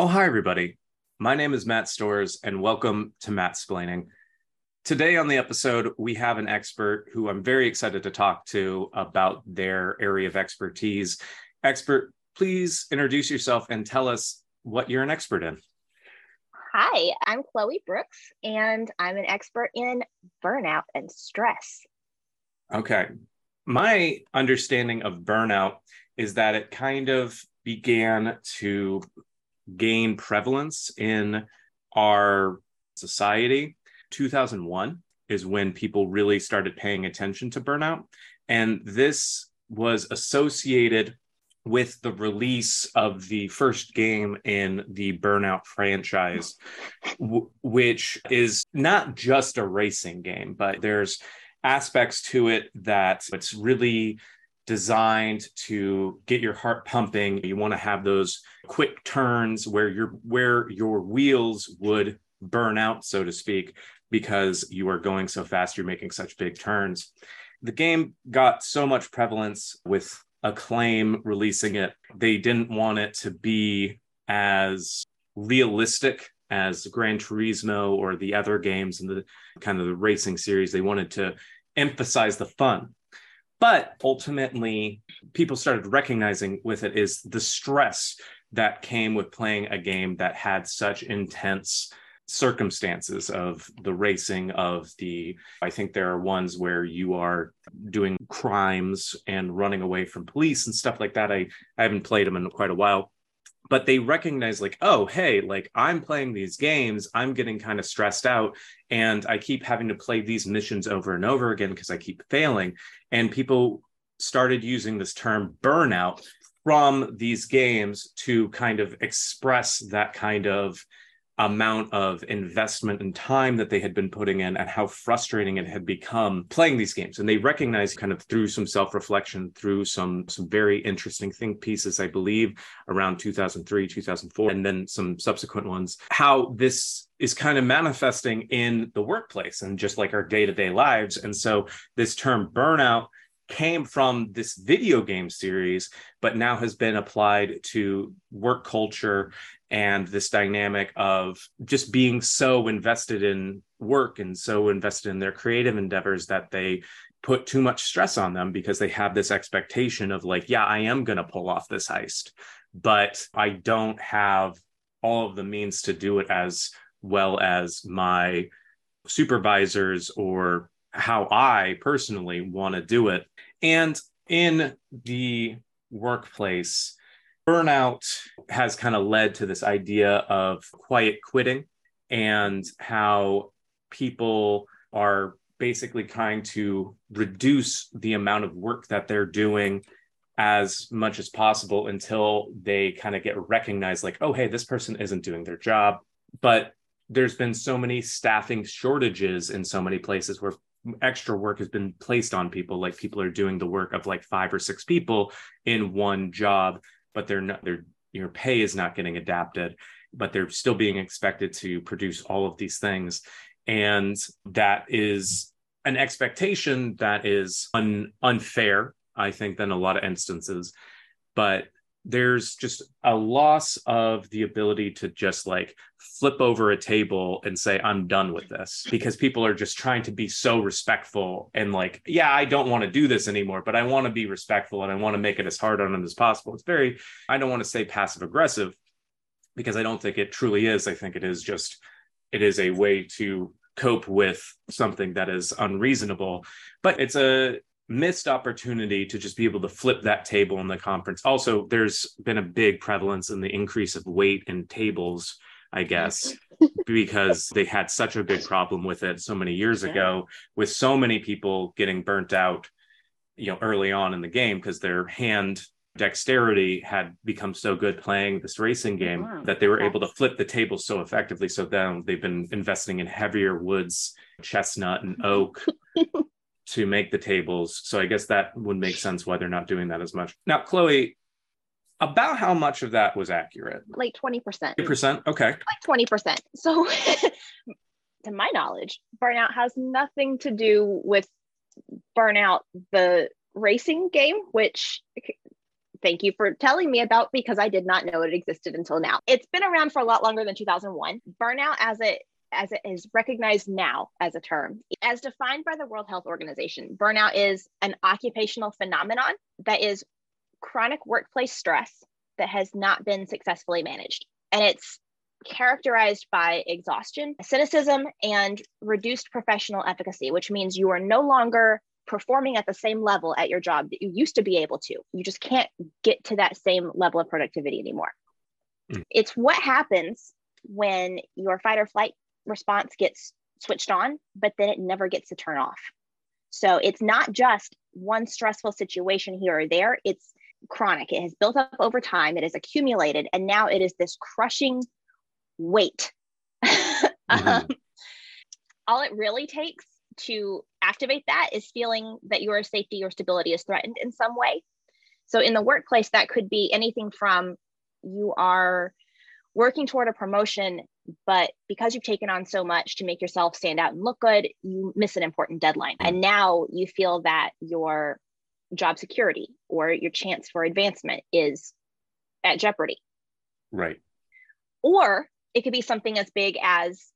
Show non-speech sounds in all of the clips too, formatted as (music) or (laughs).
Oh, hi, everybody. My name is Matt Stores, and welcome to Mattsplaining. Today on the episode, we have an expert who I'm very excited to talk to about their area of expertise. Expert, please introduce yourself and tell us what you're an expert in. Hi, I'm Chloe Brooks, and I'm an expert in burnout and stress. Okay. My understanding of burnout is that it kind of began to gain prevalence in our society. 2001 is when people really started paying attention to burnout. And this was associated with the release of the first game in the Burnout franchise, w- which is not just a racing game, but there's aspects to it that it's really designed to get your heart pumping. You want to have those quick turns where your where your wheels would burn out, so to speak, because you are going so fast, you're making such big turns. The game got so much prevalence with Acclaim releasing it. They didn't want it to be as realistic as Gran Turismo or the other games in the kind of the racing series. They wanted to emphasize the fun. But ultimately, people started recognizing with it is the stress that came with playing a game that had such intense circumstances of the racing of the i think there are ones where you are doing crimes and running away from police and stuff like that. I i haven't played them in quite a while but they recognize like oh hey like i'm playing these games i'm getting kind of stressed out and i keep having to play these missions over and over again because i keep failing. And people started using this term burnout from these games to kind of express that kind of amount of investment and time that they had been putting in and how frustrating it had become playing these games. And they recognized kind of through some self-reflection through some some very interesting think pieces i believe around 2003 2004 and then some subsequent ones how this is kind of manifesting in the workplace and just like our day-to-day lives. And so this term burnout came from this video game series, but now has been applied to work culture and this dynamic of just being so invested in work and so invested in their creative endeavors that they put too much stress on them because they have this expectation of like yeah i am going to pull off this heist but i don't have all of the means to do it as well as my supervisors or how i personally want to do it. And in the workplace burnout has kind of led to this idea of quiet quitting and how people are basically trying to reduce the amount of work that they're doing as much as possible until they kind of get recognized like oh hey this person isn't doing their job. But there's been so many staffing shortages in so many places where extra work has been placed on people like people are doing the work of like five or six people in one job but they're not their your pay is not getting adapted but they're still being expected to produce all of these things. And that is an expectation that is un, unfair i think than a lot of instances. But there's just a loss of the ability to just like flip over a table and say i'm done with this because people are just trying to be so respectful and like yeah i don't want to do this anymore but i want to be respectful and i want to make it as hard on them as possible. It's very i don't want to say passive aggressive because i don't think it truly is. I think it is just it is a way to cope with something that is unreasonable. But it's a missed opportunity to just be able to flip that table in the conference. Also, there's been a big prevalence in the increase of weight in tables, I guess, (laughs) because they had such a big problem with it so many years yeah. ago, with so many people getting burnt out, you know, early on in the game because their hand dexterity had become so good playing this racing game wow. that they were able to flip the table so effectively. So then they've been investing in heavier woods, chestnut and oak (laughs) to make the tables. So I guess that would make sense why they're not doing that as much. Now, Chloe, about how much of that was accurate? Like 20%. 20%? Okay. Like 20%. So (laughs) to my knowledge, burnout has nothing to do with burnout the racing game, which thank you for telling me about because I did not know it existed until now. It's been around for a lot longer than 2001. Burnout as it as it is recognized now as a term. As defined by the World Health Organization, burnout is an occupational phenomenon that is chronic workplace stress that has not been successfully managed. And it's characterized by exhaustion, cynicism, and reduced professional efficacy, which means you are no longer performing at the same level at your job that you used to be able to. You just can't get to that same level of productivity anymore. Mm. It's what happens when your fight or flight response gets switched on, but then it never gets to turn off. So it's not just one stressful situation here or there, it's chronic. It has built up over time, it has accumulated, and now it is this crushing weight. (laughs) mm-hmm. um, all it really takes to activate that is feeling that your safety or stability is threatened in some way. So in the workplace, that could be anything from you are working toward a promotion, but because you've taken on so much to make yourself stand out and look good, you miss an important deadline. And now you feel that your job security or your chance for advancement is at jeopardy. Right. Or it could be something as big as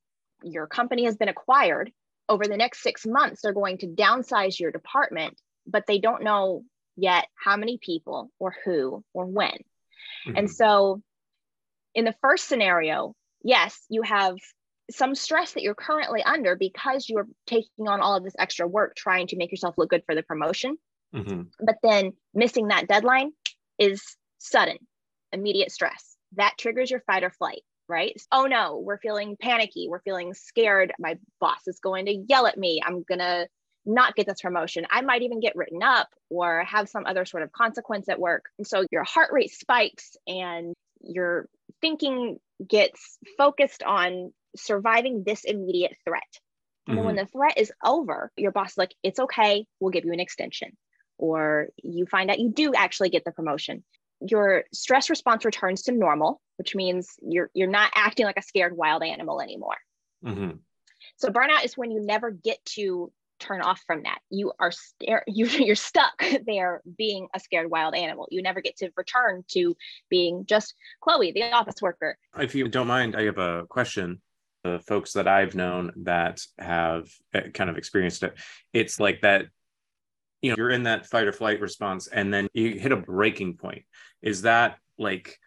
your company has been acquired over the next six months, they're going to downsize your department, but they don't know yet how many people or who or when. Mm-hmm. And so, in the first scenario, yes, you have some stress that you're currently under because you're taking on all of this extra work trying to make yourself look good for the promotion. Mm-hmm. But then missing that deadline is sudden, immediate stress. That triggers your fight or flight right? Oh no, we're feeling panicky. We're feeling scared. My boss is going to yell at me. I'm going to not get this promotion. I might even get written up or have some other sort of consequence at work. And so your heart rate spikes and your thinking gets focused on surviving this immediate threat. And mm-hmm. then when the threat is over, your boss is like, it's okay, we'll give you an extension. Or you find out you do actually get the promotion your stress response returns to normal, which means you're you're not acting like a scared wild animal anymore. Mm-hmm. So burnout is when you never get to turn off from that. You are st- (laughs) you, you're stuck there being a scared wild animal. You never get to return to being just Chloe, the office worker. If you don't mind, I have a question. The folks that I've known that have eh, kind of experienced it, it's like that you know you're in that fight or flight response and then you hit a breaking point is that like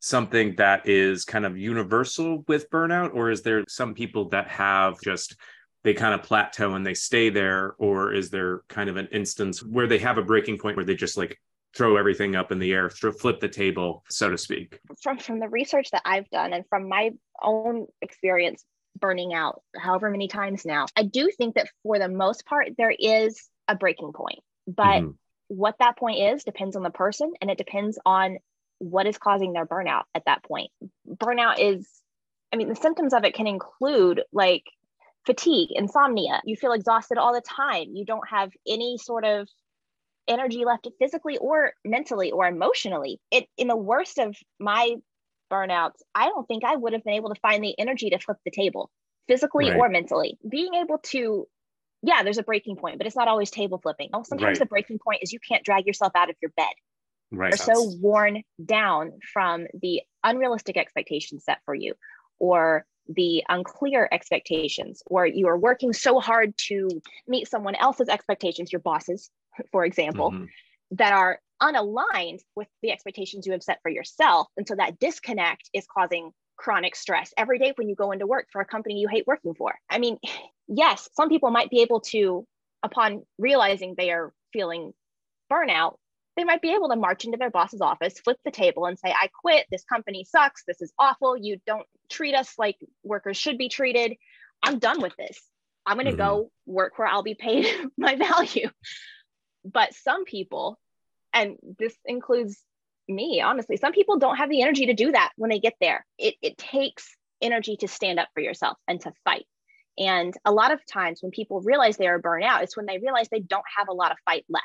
something that is kind of universal with burnout or is there some people that have just they kind of plateau and they stay there or is there kind of an instance where they have a breaking point where they just like throw everything up in the air flip the table so to speak from from the research that i've done and from my own experience burning out however many times now i do think that for the most part there is a breaking point. But mm-hmm. what that point is depends on the person and it depends on what is causing their burnout at that point. Burnout is, I mean, the symptoms of it can include like fatigue, insomnia. You feel exhausted all the time. You don't have any sort of energy left physically or mentally or emotionally. It in the worst of my burnouts, I don't think I would have been able to find the energy to flip the table physically right. or mentally. Being able to yeah, there's a breaking point, but it's not always table flipping. Oh, sometimes right. the breaking point is you can't drag yourself out of your bed. Right. You're so worn down from the unrealistic expectations set for you or the unclear expectations, or you are working so hard to meet someone else's expectations, your bosses, (laughs) for example, mm-hmm. that are unaligned with the expectations you have set for yourself. And so that disconnect is causing chronic stress every day when you go into work for a company you hate working for. I mean, (sighs) yes, some people might be able to, upon realizing they are feeling burnout, they might be able to march into their boss's office, flip the table, and say, I quit. This company sucks. This is awful. You don't treat us like workers should be treated. I'm done with this. I'm going to mm-hmm. go work where I'll be paid (laughs) my value. But some people, and this includes me, honestly, some people don't have the energy to do that when they get there. It, it takes energy to stand up for yourself and to fight. And a lot of times when people realize they are burnout, it's when they realize they don't have a lot of fight left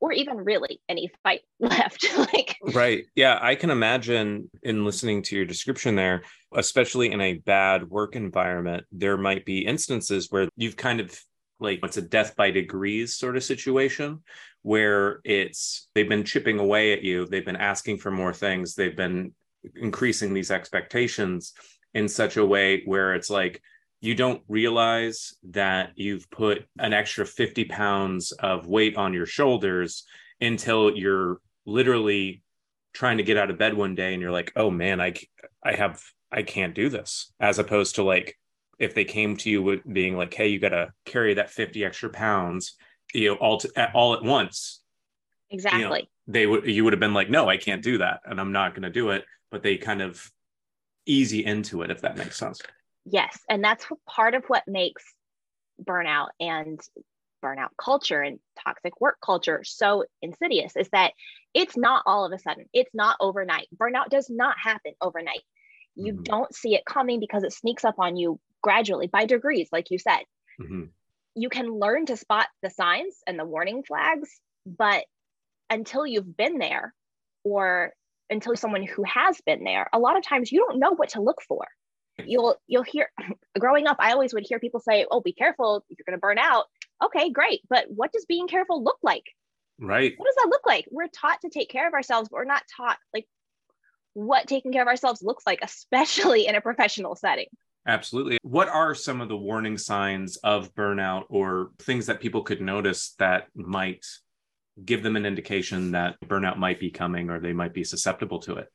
or even really any fight (laughs) left like right. Yeah i can imagine in listening to your description there especially in a bad work environment there might be instances where you've kind of like it's a death by degrees sort of situation where it's they've been chipping away at you they've been asking for more things they've been increasing these expectations in such a way where it's like you don't realize that you've put an extra 50 pounds of weight on your shoulders until you're literally trying to get out of bed one day and you're like oh man i i have i can't do this. As opposed to like if they came to you with being like hey you got to carry that 50 extra pounds you know all to, all at once exactly you know, they would you would have been like no i can't do that and i'm not going to do it but they kind of easy into it if that makes sense yes and that's part of what makes burnout and burnout culture and toxic work culture so insidious is that it's not all of a sudden. It's not overnight. Burnout does not happen overnight. You mm-hmm. don't see it coming because it sneaks up on you gradually by degrees like you said. Mm-hmm. you can learn to spot the signs and the warning flags but until you've been there or until someone who has been there a lot of times you don't know what to look for you'll you'll hear (clears throat) growing up i always would hear people say oh be careful you're going to burn out. Okay great but what does being careful look like? Right. What does that look like? We're taught to take care of ourselves but we're not taught like what taking care of ourselves looks like especially in a professional setting. Absolutely. What are some of the warning signs of burnout or things that people could notice that might give them an indication that burnout might be coming or they might be susceptible to it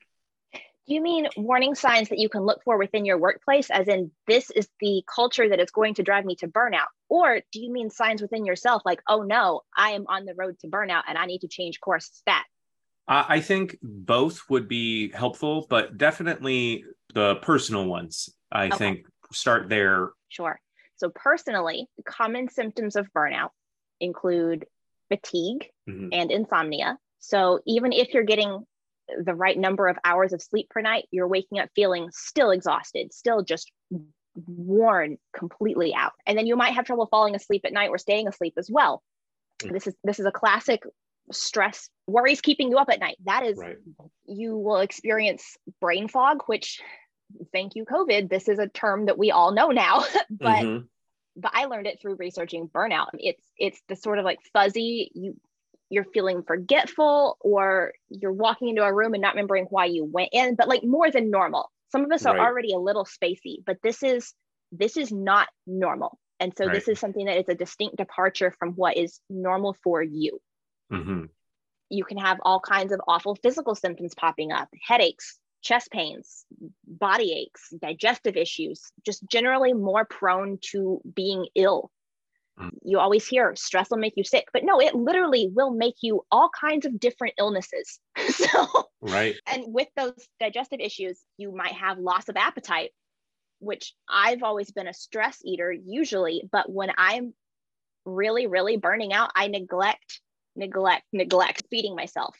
you mean warning signs that you can look for within your workplace, as in this is the culture that is going to drive me to burnout? Or do you mean signs within yourself, like, oh no, I am on the road to burnout and I need to change course stat? I think both would be helpful, but definitely the personal ones, I okay. think, start there. Sure. So, personally, common symptoms of burnout include fatigue mm-hmm. and insomnia. So, even if you're getting the right number of hours of sleep per night, you're waking up feeling still exhausted, still just worn completely out. And then you might have trouble falling asleep at night or staying asleep as well. Mm. This is this is a classic stress worries keeping you up at night. That is right. you will experience brain fog, which thank you COVID, this is a term that we all know now, (laughs) but mm-hmm. but I learned it through researching burnout. It's it's the sort of like fuzzy you you're feeling forgetful or you're walking into a room and not remembering why you went in but like more than normal some of us are right. already a little spacey but this is this is not normal and so right. this is something that is a distinct departure from what is normal for you mm-hmm. you can have all kinds of awful physical symptoms popping up headaches chest pains body aches digestive issues just generally more prone to being ill. Mm. You always hear stress will make you sick, but no, it literally will make you all kinds of different illnesses. (laughs) so, right. And with those digestive issues, you might have loss of appetite, which I've always been a stress eater usually, but when I'm really, really burning out, I neglect, neglect, neglect feeding myself.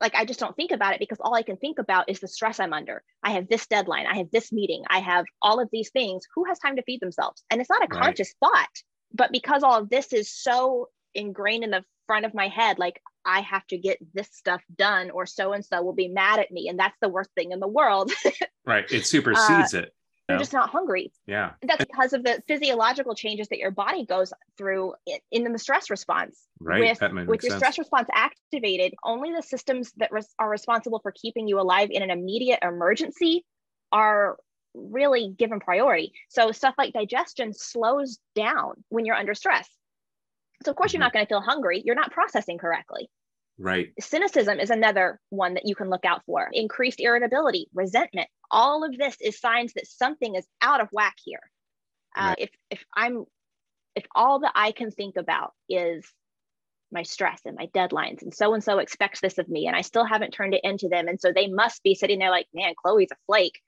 Like I just don't think about it because all I can think about is the stress I'm under. I have this deadline, I have this meeting, I have all of these things. Who has time to feed themselves? And it's not a right. conscious thought but because all of this is so ingrained in the front of my head like i have to get this stuff done or so and so will be mad at me and that's the worst thing in the world (laughs) right it supersedes uh, it you're know? just not hungry yeah that's because of the physiological changes that your body goes through in, in the stress response right with, with your sense. stress response activated only the systems that res- are responsible for keeping you alive in an immediate emergency are really given priority. So stuff like digestion slows down when you're under stress. So of course mm-hmm. you're not going to feel hungry. You're not processing correctly. Right. Cynicism is another one that you can look out for. Increased irritability, resentment. All of this is signs that something is out of whack here. Uh, right. If if I'm if all that I can think about is my stress and my deadlines and so and so expects this of me and I still haven't turned it into them and so they must be sitting there like man Chloe's a flake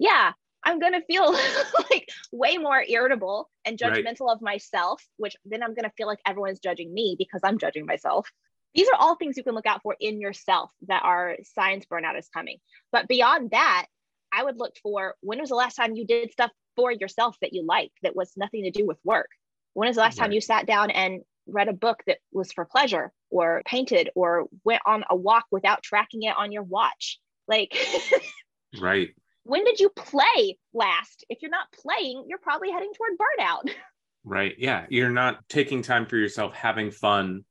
yeah, I'm going to feel (laughs) like way more irritable and judgmental right. of myself, which then I'm going to feel like everyone's judging me because I'm judging myself. These are all things you can look out for in yourself that are signs burnout is coming. But beyond that, I would look for when was the last time you did stuff for yourself that you liked that was nothing to do with work? When was the last right. time you sat down and read a book that was for pleasure or painted or went on a walk without tracking it on your watch? Like, (laughs) right when did you play last? If you're not playing, you're probably heading toward burnout. (laughs) Right. Yeah. You're not taking time for yourself, having fun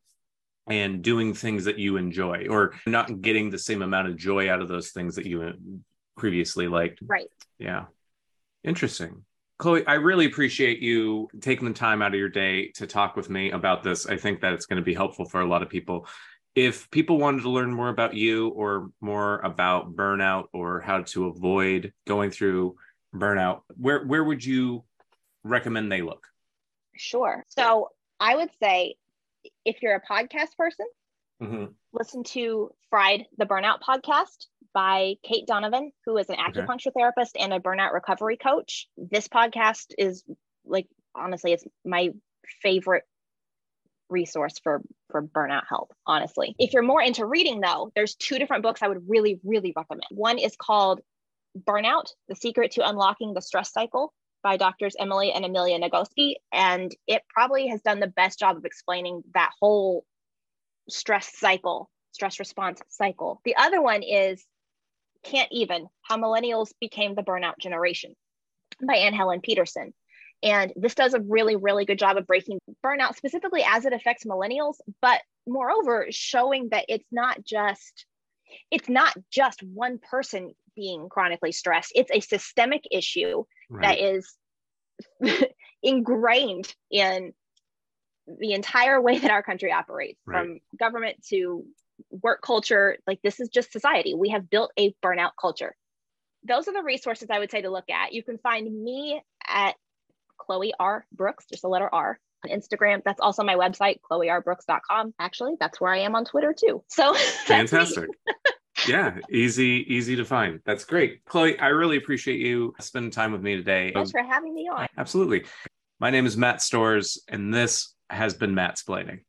and doing things that you enjoy or not getting the same amount of joy out of those things that you uh, previously liked. Right. Yeah. Interesting. Chloe, I really appreciate you taking the time out of your day to talk with me about this. I think that it's going to be helpful for a lot of people. If people wanted to learn more about you or more about burnout or how to avoid going through burnout, where where would you recommend they look? Sure. So I would say if you're a podcast person, mm-hmm. listen to Fried the Burnout podcast by Cait Donovan, who is an acupuncture okay. therapist and a burnout recovery coach. This podcast is like honestly, it's my favorite resource for for burnout help honestly if you're more into reading though there's two different books i would really really recommend one is called burnout the secret to unlocking the stress cycle by doctors Emily and Amelia Nagoski. And it probably has done the best job of explaining that whole stress cycle, stress response cycle. The other one is Can't Even How Millennials Became the Burnout Generation by Anne Helen Petersen. And this does a really, really good job of breaking burnout specifically as it affects millennials, but moreover, showing that it's not just it's not just one person being chronically stressed. It's a systemic issue right. that is (laughs) ingrained in the entire way that our country operates right. from government to work culture like this is just society we have built a burnout culture those are the resources i would say to look at you can find me at chloe r brooks just a letter r on instagram that's also my website chloeRbrooks.com actually that's where i am on twitter too so (laughs) fantastic (laughs) yeah, easy, easy to find. That's great. Chloe, I really appreciate you spending time with me today. Thanks for having me on. Absolutely. My name is Matt Stores, and this has been Mattsplaining.